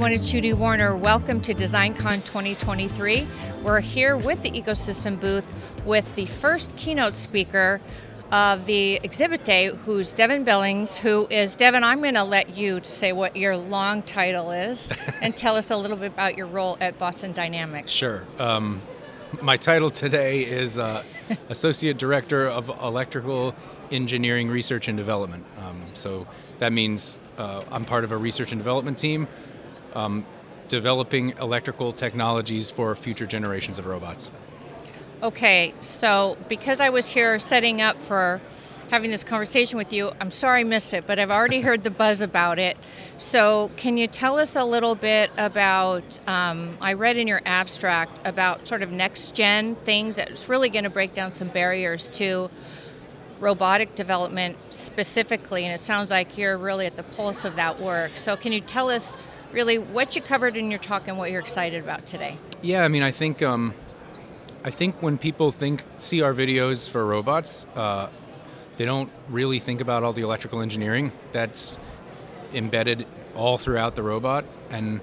everyone. It's Judy Warner. Welcome to DesignCon 2023. We're here with the ecosystem booth with the first keynote speaker of the exhibit day, who's Devin Billings, who is Devin. I'm going to let you say what your long title is and tell us a little bit about your role at Boston Dynamics. Sure. Um, my title today is uh, Associate Director of Electrical Engineering Research and Development. Um, so that means uh, I'm part of a research and development team um, developing electrical technologies for future generations of robots. Okay, so because I was here setting up for having this conversation with you, I'm sorry I missed it, but I've already heard the buzz about it. So, can you tell us a little bit about? Um, I read in your abstract about sort of next gen things that's really going to break down some barriers to robotic development specifically, and it sounds like you're really at the pulse of that work. So, can you tell us really what you covered in your talk and what you're excited about today? Yeah, I mean, I think um, I think when people think see our videos for robots, uh, they don't really think about all the electrical engineering that's embedded all throughout the robot. And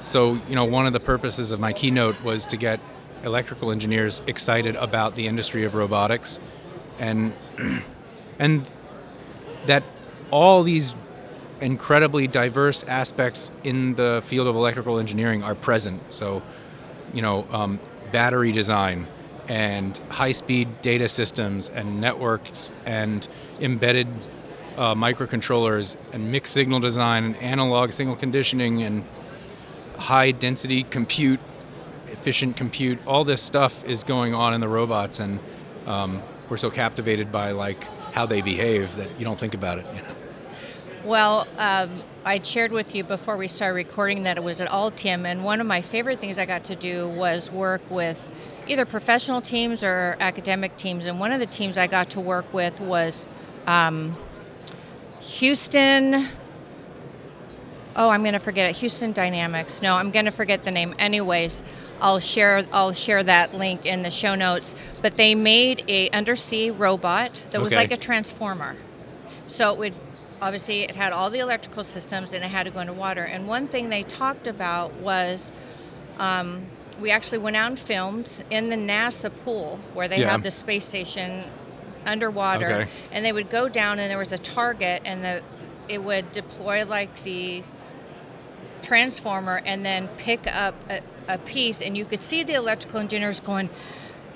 so, you know, one of the purposes of my keynote was to get electrical engineers excited about the industry of robotics, and and that all these incredibly diverse aspects in the field of electrical engineering are present. So, you know, um, battery design and high-speed data systems and networks and embedded uh, microcontrollers and mixed signal design and analog signal conditioning and high density compute efficient compute all this stuff is going on in the robots and um, we're so captivated by like how they behave that you don't think about it you know? Well, um, I shared with you before we started recording that it was at Altium, and one of my favorite things I got to do was work with either professional teams or academic teams. And one of the teams I got to work with was um, Houston. Oh, I'm going to forget it. Houston Dynamics. No, I'm going to forget the name. Anyways, I'll share I'll share that link in the show notes. But they made a undersea robot that was like a transformer. So it would obviously it had all the electrical systems and it had to go into water. And one thing they talked about was um, we actually went out and filmed in the NASA pool where they Yeah. have the space station underwater, Okay. and they would go down and there was a target and the it would deploy like the transformer and then pick up a, a piece and you could see the electrical engineers going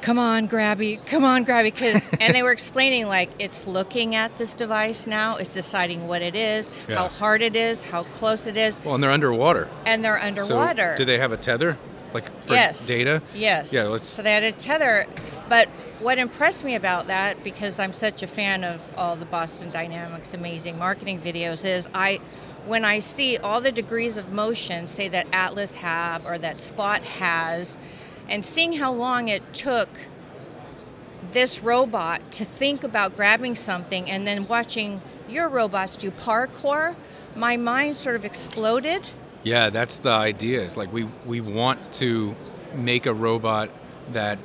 come on grabby come on grabby because and they were explaining like it's looking at this device now it's deciding what it is how hard it is how close it is. Well and they're underwater. And they're underwater. so do they have a tether like for yes. data? Yes. Yeah, let's- so they had a tether. But what impressed me about that because i'm such a fan of all the boston dynamics amazing marketing videos is i when i see all the degrees of motion say that atlas have or that spot has and seeing how long it took this robot to think about grabbing something and then watching your robots do parkour my mind sort of exploded Yeah, that's the idea. It's like we we want to make a robot that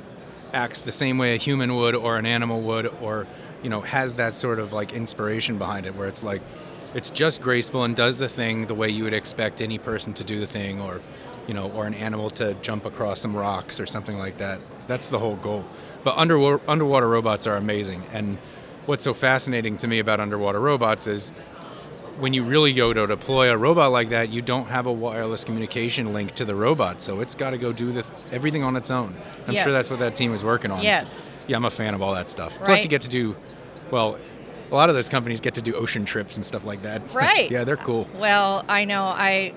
acts the same way a human would or an animal would or you know has that sort of like inspiration behind it where it's like it's just graceful and does the thing the way you would expect any person to do the thing or you know or an animal to jump across some rocks or something like that. That's the whole goal. But underwater underwater robots are amazing and what's so fascinating to me about underwater robots is when you really go to deploy a robot like that, you don't have a wireless communication link to the robot, so it's got to go do the th- everything on its own. I'm Yes. sure that's what that team is working on. Yes. Yeah, I'm a fan of all that stuff. Right. Plus, you get to do, well, a lot of those companies get to do ocean trips and stuff like that. Right. yeah, they're cool. Well, I know I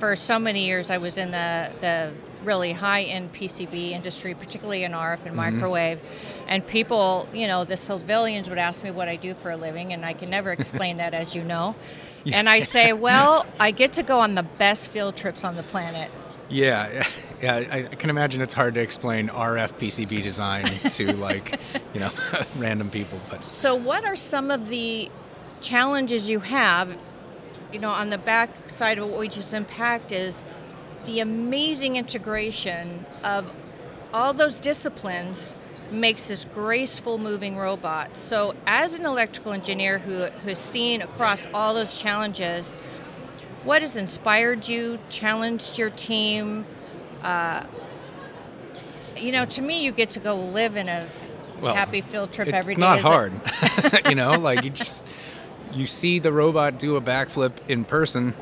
for so many years I was in the the really high end PCB industry, particularly in RF and mm-hmm. microwave. And people, you know, the civilians would ask me what I do for a living, and I can never explain that, as you know. And I say, well, I get to go on the best field trips on the planet. Yeah, yeah. I, I can imagine it's hard to explain RF PCB design to like, you know, random people. But So, what are some of the challenges you have? You know, on the back side of what we just unpacked is the amazing integration of all those disciplines makes this graceful moving robot. So, as an electrical engineer who has seen across all those challenges, what has inspired you, challenged your team? Uh, you know, to me, you get to go live in a Well, happy field trip every day. it's not Is it- hard. you know, like you just you see the robot do a backflip in person.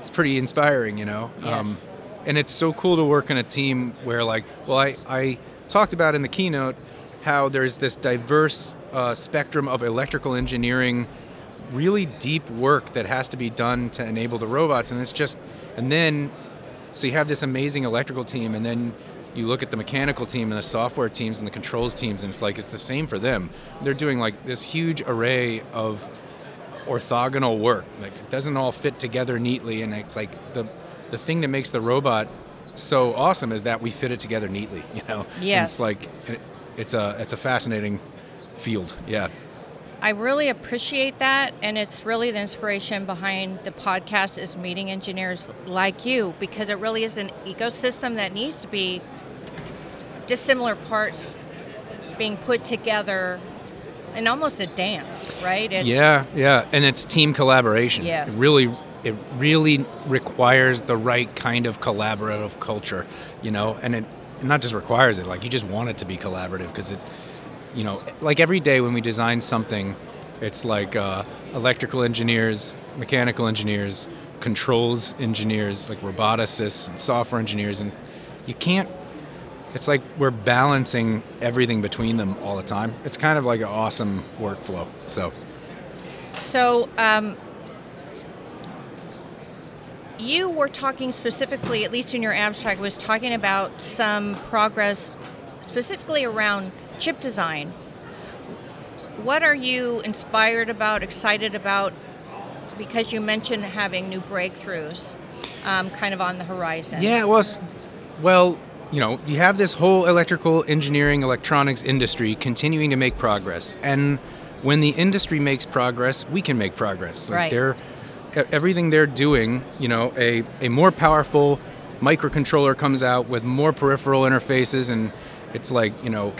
It's pretty inspiring, you know. Yes. and it's so cool to work in a team where, like, well, I I talked about in the keynote how there's this diverse uh, spectrum of electrical engineering, really deep work that has to be done to enable the robots, and it's just, and then so you have this amazing electrical team, and then you look at the mechanical team and the software teams and the controls teams, and it's like it's the same for them. They're doing like this huge array of orthogonal work. Like it doesn't all fit together neatly, and it's like the the thing that makes the robot so awesome is that we fit it together neatly. You know. And Yes. it's like it, it's a it's a fascinating field. Yeah. I really appreciate that, and it's really the inspiration behind the podcast is meeting engineers like you because it really is an ecosystem that needs to be dissimilar parts being put together in almost a dance, right? It's, yeah, yeah, and it's team collaboration. Yes. It really, it really requires the right kind of collaborative culture, you know, and it not just requires it, like you just want it to be collaborative because it, you know, like every day when we design something, it's like uh, electrical engineers, mechanical engineers, controls engineers, like roboticists and software engineers, and you can't it's like we're balancing everything between them all the time. It's kind of like an awesome workflow. So, So, um, you were talking specifically, at least in your abstract, was talking about some progress specifically around chip design. What are you inspired about, excited about? Because you mentioned having new breakthroughs um, kind of on the horizon. yeah, well, well, you know, you have this whole electrical engineering, electronics industry continuing to make progress, and when the industry makes progress, we can make progress. Like Right. They're everything they're doing. You know, a a more powerful microcontroller comes out with more peripheral interfaces, and it's like you know.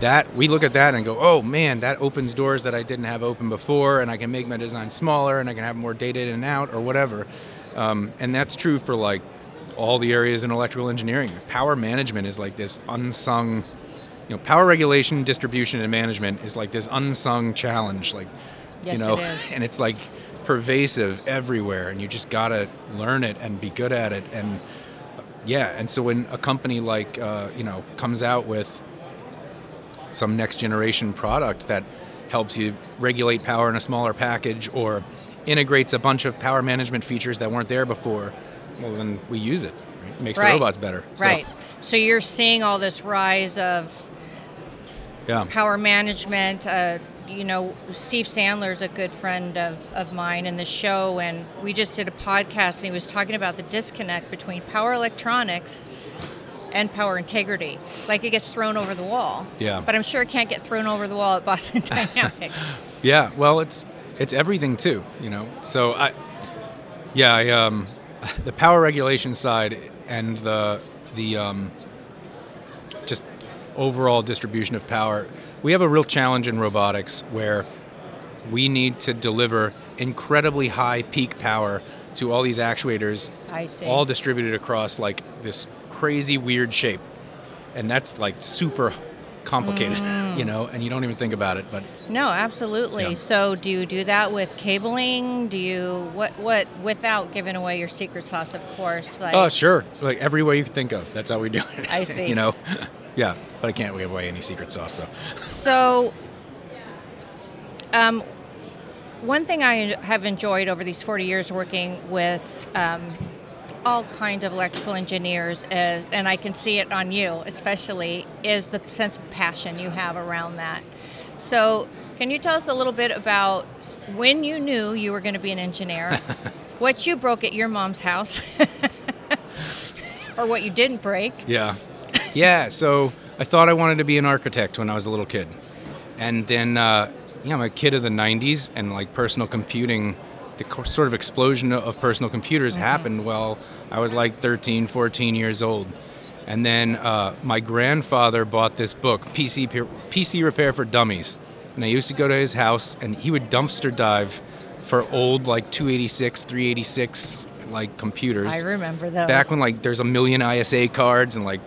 That we look at that and go, oh man, that opens doors that I didn't have open before, and I can make my design smaller, and I can have more data in and out, or whatever. Um, and that's true for like all the areas in electrical engineering. Power management is like this unsung, you know, power regulation, distribution, and management is like this unsung challenge. Like, Yes, you know, it is. and it's like pervasive everywhere, and you just gotta learn it and be good at it. And yeah, and so when a company like uh, you know comes out with some next generation product that helps you regulate power in a smaller package or integrates a bunch of power management features that weren't there before, well, then we use it. Right? It makes Right. the robots better. So, Right. So you're seeing all this rise of yeah. power management. Uh, you know, Steve Sandler is a good friend of, of mine in the show, and we just did a podcast, and he was talking about the disconnect between power electronics and power integrity. Like it gets thrown over the wall. Yeah. But I'm sure it can't get thrown over the wall at Boston Dynamics. Yeah. Well, it's it's everything too. You know. So I, yeah, I, um, the power regulation side and the the um, just overall distribution of power. We have a real challenge in robotics where we need to deliver incredibly high peak power to all these actuators, all distributed across like this crazy weird shape, and that's like super complicated, Mm. you know, and you don't even think about it, but no, absolutely. Yeah. So do you do that with cabling? Do you what what without giving away your secret sauce, of course? Like Oh, sure. Like every way you can think of. That's how we do it. I see. you know? yeah, but I can't give away any secret sauce, so. So, um, one thing I have enjoyed over these 40 years working with um, all kinds of electrical engineers is, and I can see it on you especially, is the sense of passion you have around that. So, can you tell us a little bit about when you knew you were going to be an engineer, what you broke at your mom's house, or what you didn't break? Yeah. Yeah, so I thought I wanted to be an architect when I was a little kid. And then, uh, you know, I'm a kid of the 90s, and like personal computing, the sort of explosion of personal computers happened while I was like 13, 14 years old. And then uh, my grandfather bought this book, PC, PC Repair for Dummies. And I used to go to his house, and he would dumpster dive for old, like 286, 386 like computers. I remember those. Back when like there's a million ISA cards and like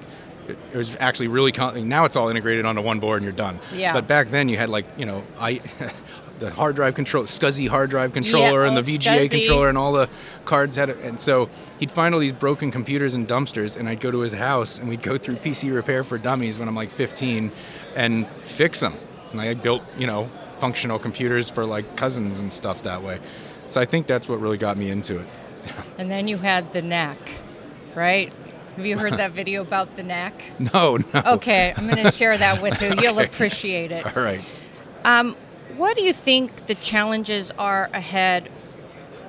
it, it was actually really con- now it's all integrated onto one board and you're done. Yeah. But back then you had like you know I. the hard drive control, SCSI hard drive controller, Yeah, and oh, the VGA SCSI. controller, and all the cards had it. And so he'd find all these broken computers and dumpsters, and I'd go to his house, and we'd go through PC Repair for Dummies when I'm like 15, and fix them. And I built, you know, functional computers for like cousins and stuff that way. So I think that's what really got me into it. And then you had the knack, right? Have you heard that video about the knack? No, no. Okay, I'm going to share that with you. You'll appreciate it. All right. Um, what do you think the challenges are ahead?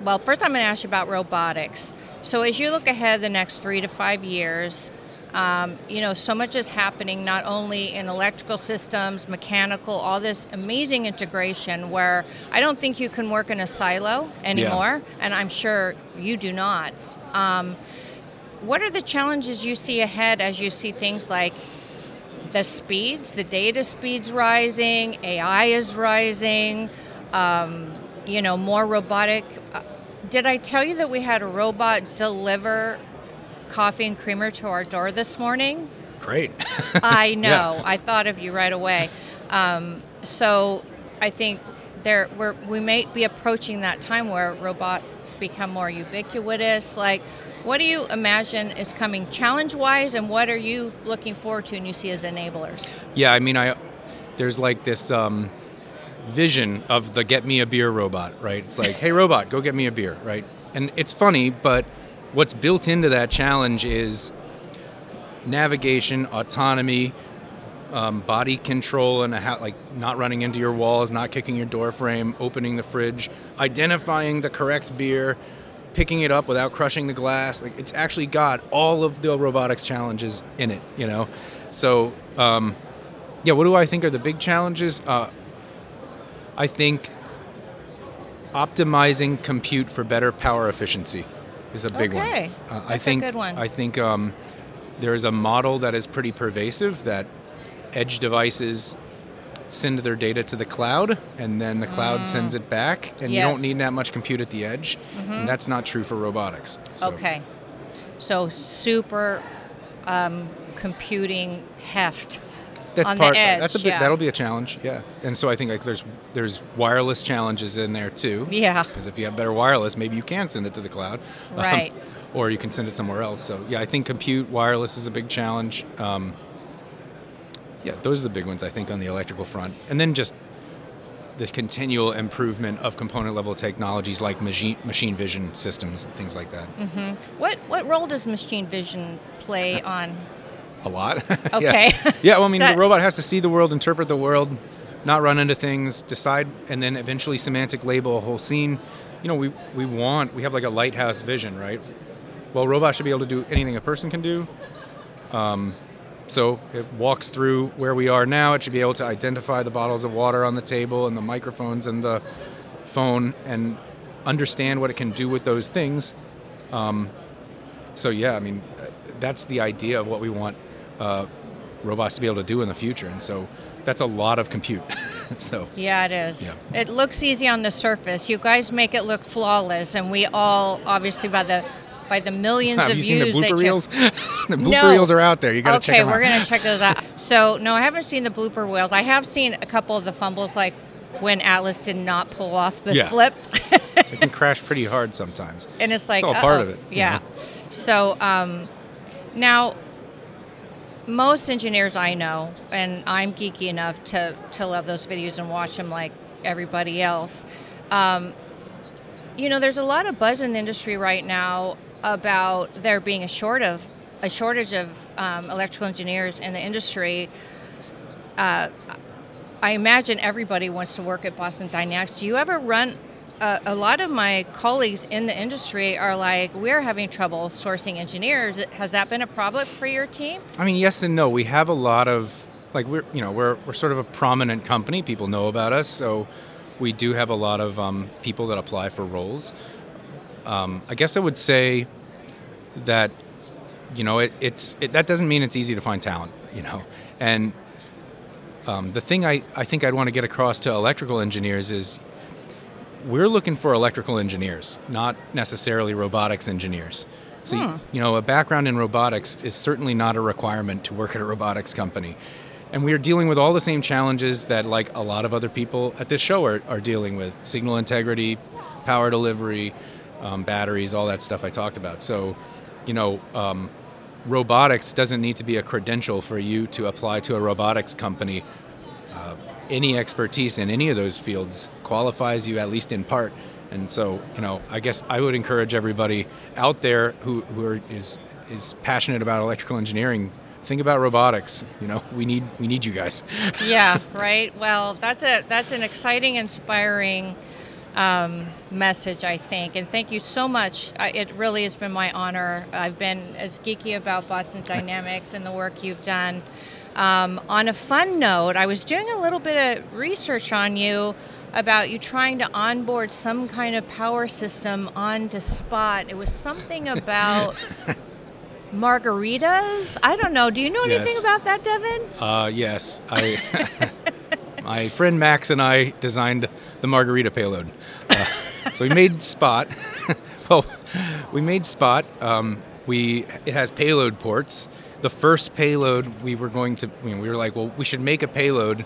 Well, first I'm going to ask you about robotics. So as you look ahead the next three to five years, um, you know, so much is happening not only in electrical systems, mechanical, all this amazing integration where I don't think you can work in a silo anymore, and I'm sure you do not. Um, what are the challenges you see ahead as you see things like the speeds, the data speeds rising, AI is rising, um, you know, more robotic. Uh, did I tell you that we had a robot deliver coffee and creamer to our door this morning? Great. I know. I thought of you right away. Um, so I think there we're, we may be approaching that time where robots become more ubiquitous. Like, what do you imagine is coming challenge-wise, and what are you looking forward to and you see as enablers? Yeah, I mean, I there's like this um, vision of the get me a beer robot, right? It's like, hey, robot, go get me a beer, right? And it's funny, but what's built into that challenge is navigation, autonomy, um, body control, and ha- like not running into your walls, not kicking your door frame, opening the fridge, identifying the correct beer, picking it up without crushing the glass. Like it's actually got all of the robotics challenges in it, you know. So um, yeah, what do I think are the big challenges? Uh, I think optimizing compute for better power efficiency is a big Okay. one. Uh, I That's a think good one. I think um, there is a model that is pretty pervasive that edge devices send their data to the cloud and then the cloud sends it back and you Mm. Yes. Mm-hmm. don't need that much compute at the edge and that's not true for robotics So- Okay. So super um, computing heft. That's on the edge, that's a bit. yeah. That'll be a challenge. Yeah. And so I think like there's there's wireless challenges in there too. Yeah. Because if you have better wireless, maybe you can send it to the cloud. Um, Right. or you can send it somewhere else. So yeah, I think compute wireless is a big challenge. Um, yeah, those are the big ones I think on the electrical front, and then just the continual improvement of component level technologies like machine machine vision systems, and things like that. What what role does machine vision play on? A lot. Okay. yeah. yeah. Well, I mean, that- the robot has to see the world, interpret the world, not run into things, decide, and then eventually semantic label a whole scene. You know, we we want we have like a lighthouse vision, right? Well, robots should be able to do anything a person can do. Um, so it walks through where we are now. It should be able to identify the bottles of water on the table and the microphones and the phone and understand what it can do with those things. Um, so yeah, I mean, that's the idea of what we want uh, robots to be able to do in the future, and so that's a lot of compute. so Yeah, it is. Yeah. It looks easy on the surface. You guys make it look flawless, and we all, obviously, by the by the millions have of you seen views the that blooper reels? the blooper No. reels are out there. You got to okay, check them out. we're gonna check those out. So no, I haven't seen the blooper reels. I have seen a couple of the fumbles, like when Atlas did not pull off the Yeah. flip, it can crash pretty hard sometimes. and it's like it's all part uh-oh. of it, Yeah. know? So um, now, most engineers I know, and I'm geeky enough to to love those videos and watch them like everybody else. Um, you know, there's a lot of buzz in the industry right now about there being a short of a shortage of um, electrical engineers in the industry. Uh, I imagine everybody wants to work at Boston Dynamics. Do you ever run? Uh, a lot of my colleagues in the industry are like, we're having trouble sourcing engineers. Has that been a problem for your team? I mean, yes and no. We have a lot of like we're you know we're we're sort of a prominent company. People know about us, so we do have a lot of um, people that apply for roles. Um, I guess I would say that you know it, it's it, that doesn't mean it's easy to find talent. You know, and um, the thing I, I think I'd want to get across to electrical engineers is we're looking for electrical engineers, not necessarily robotics engineers. So, Hmm. you know, a background in robotics is certainly not a requirement to work at a robotics company. And we are dealing with all the same challenges that, like a lot of other people at this show, are, are dealing with signal integrity, power delivery, um, batteries, all that stuff I talked about. So, you know, um, robotics doesn't need to be a credential for you to apply to a robotics company. Uh, any expertise in any of those fields qualifies you, at least in part. And so, you know, I guess I would encourage everybody out there who, who are, is is passionate about electrical engineering. Think about robotics. You know, we need we need you guys. yeah, right. Well, that's a that's an exciting, inspiring um, message, I think. And thank you so much. I, it really has been my honor. I've been as geeky about Boston Dynamics and the work you've done. Um, on a fun note, I was doing a little bit of research on you about you trying to onboard some kind of power system onto Spot. It was something about margaritas. I don't know. Do you know anything Yes. about that, Devin? Uh, yes, I. my friend Max and I designed the margarita payload. Uh, so we made Spot. well, we made Spot. Um, we it has payload ports. The first payload we were going to, we were like, well, we should make a payload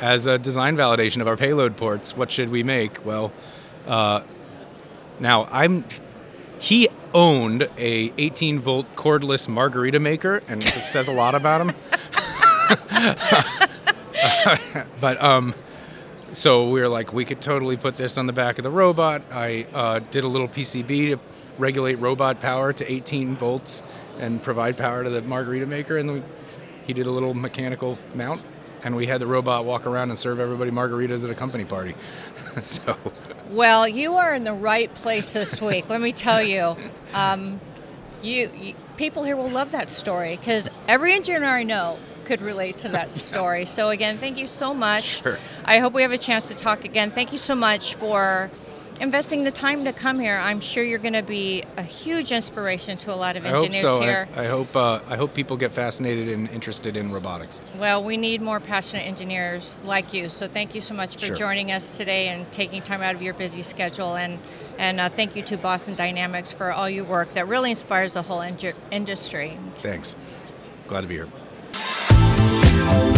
as a design validation of our payload ports. What should we make? Well, uh, now I'm. He owned a 18 volt cordless margarita maker, and it says a lot about him. but um, so we were like, we could totally put this on the back of the robot. I uh, did a little PCB to regulate robot power to 18 volts and provide power to the margarita maker, and we, he did a little mechanical mount, and we had the robot walk around and serve everybody margaritas at a company party. so Well, you are in the right place this week. Let me tell you, um, you, you people here will love that story because every engineer I know could relate to that story. so again, thank you so much. Sure. I hope we have a chance to talk again. Thank you so much for investing the time to come here. I'm sure you're going to be a huge inspiration to a lot of I hope engineers so. here. I, I hope uh, I hope people get fascinated and interested in robotics. Well, we need more passionate engineers like you. So thank you so much for Sure. joining us today and taking time out of your busy schedule. And and uh, thank you to Boston Dynamics for all your work that really inspires the whole inju- industry. Thanks. Glad to be here. Thank you